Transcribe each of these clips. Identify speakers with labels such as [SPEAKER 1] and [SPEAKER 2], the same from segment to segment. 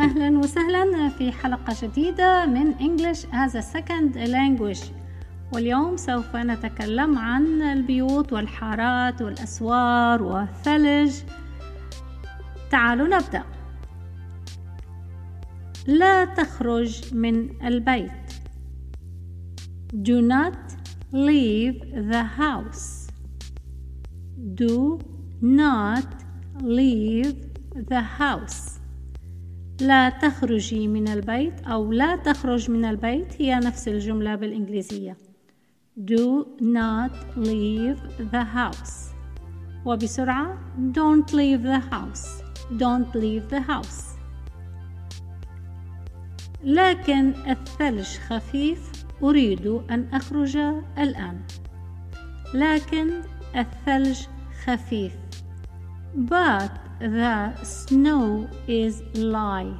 [SPEAKER 1] أهلا وسهلا في حلقة جديدة من English as a Second Language. واليوم سوف نتكلم عن البيوت والحارات والأسوار والثلج. تعالوا نبدأ. لا تخرج من البيت. Do not leave the house. Do not leave the house. لا تخرجي من البيت أو لا تخرج من البيت هي نفس الجملة بالإنجليزية. Do not leave the house. وبسرعة Don't leave the house. Don't leave the house. لكن الثلج خفيف أريد أن أخرج الآن. لكن الثلج خفيف. But the snow is light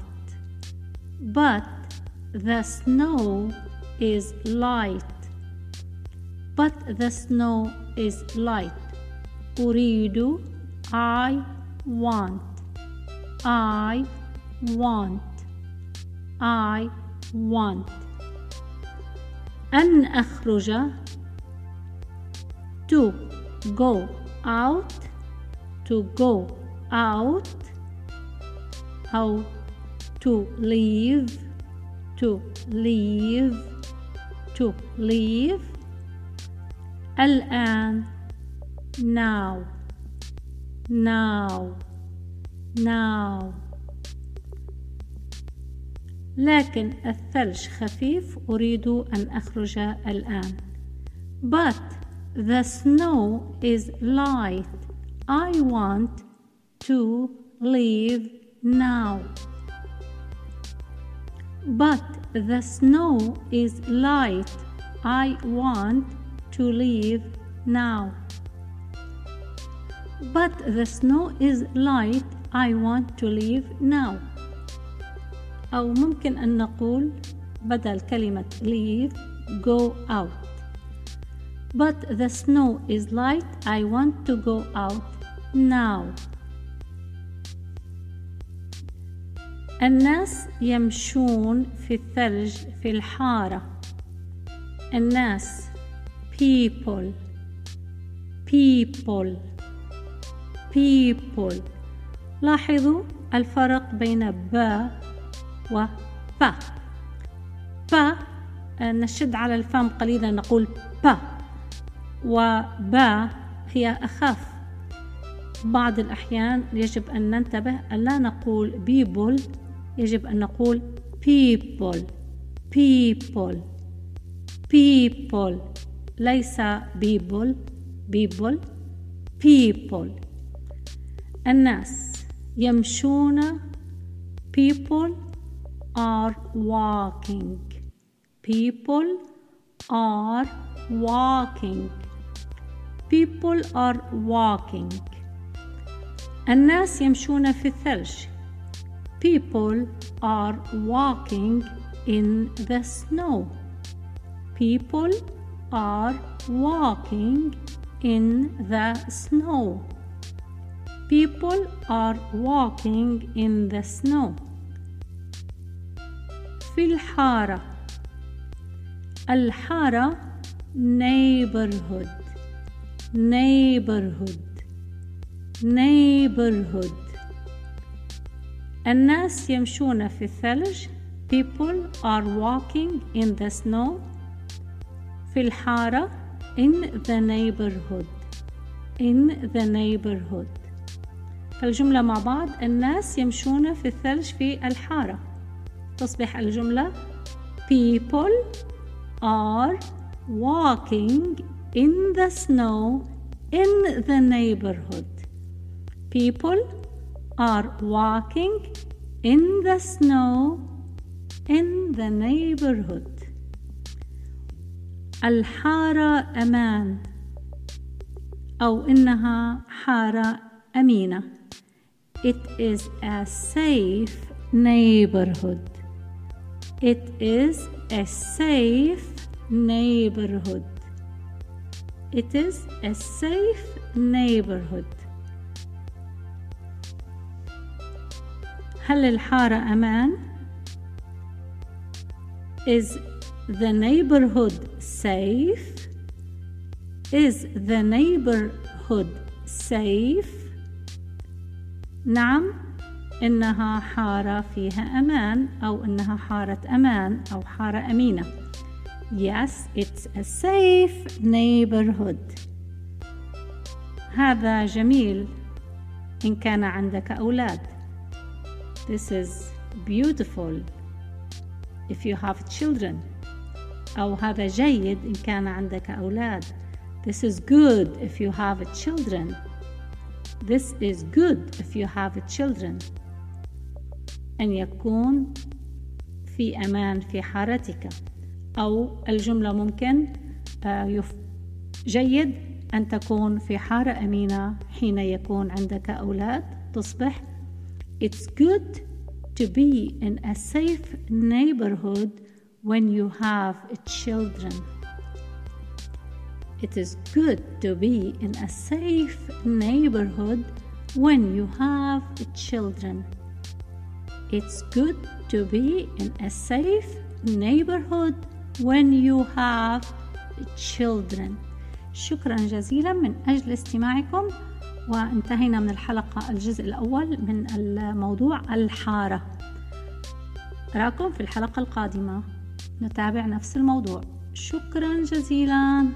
[SPEAKER 1] but the snow is light but the snow is light أريد I want I want I want أن أخرج to go out to go out أو to leave to leave to leave الآن now now now لكن الثلج خفيف أريد أن أخرج الآن but the snow is light I want to leave now. But the snow is light. I want to leave now. But the snow is light. I want to leave now. أو ممكن أن نقول بدل كلمة leave go out. But the snow is light. I want to go out now. الناس يمشون في الثلج في الحارة. الناس people people people. لاحظوا الفرق بين با و با با نشد على الفم قليلا نقول با وبا هي أخف. بعض الأحيان يجب أن ننتبه أن لا نقول people يجب أن نقول people people people ليس people people people الناس يمشون people are walking people are walking people are walking الناس يمشون في الثلج People are walking in the snow. People are walking in the snow. People are walking in the snow. في الحارة الحارة neighborhood neighborhood neighborhood الناس يمشون في الثلج people are walking in the snow في الحارة in the neighborhood in the neighborhood فالجملة مع بعض الناس يمشون في الثلج في الحارة تصبح الجملة people are walking in the snow in the neighborhood people are walking in the snow in the neighborhood الحارة أمان أو إنها حارة أمينة It is a safe neighborhood It is a safe neighborhood It is a safe neighborhood هل الحارة أمان؟ Is the neighborhood safe? Is the neighborhood safe? نعم إنها حارة فيها أمان أو إنها حارة أمان أو حارة أمينة Yes, it's a safe neighborhood هذا جميل إن كان عندك أولاد This is beautiful. If you have children أو هذا جيد إن كان عندك أولاد This is good if you have children. This is good if you have children. أن يكون في أمان في حارتك. أو الجملة ممكن آه، جيد أن تكون في حارة أمينة حين يكون عندك أولاد تصبح It's good to be in a safe neighborhood when you have children. It is good to be in a safe neighborhood when you have children. It's good to be in a safe neighborhood when you have children. شكرا جزيلا من أجل استماعكم وانتهينا من الحلقة الجزء الأول من الموضوع الحارة. أراكم في الحلقة القادمة. نتابع نفس الموضوع. شكرا جزيلا.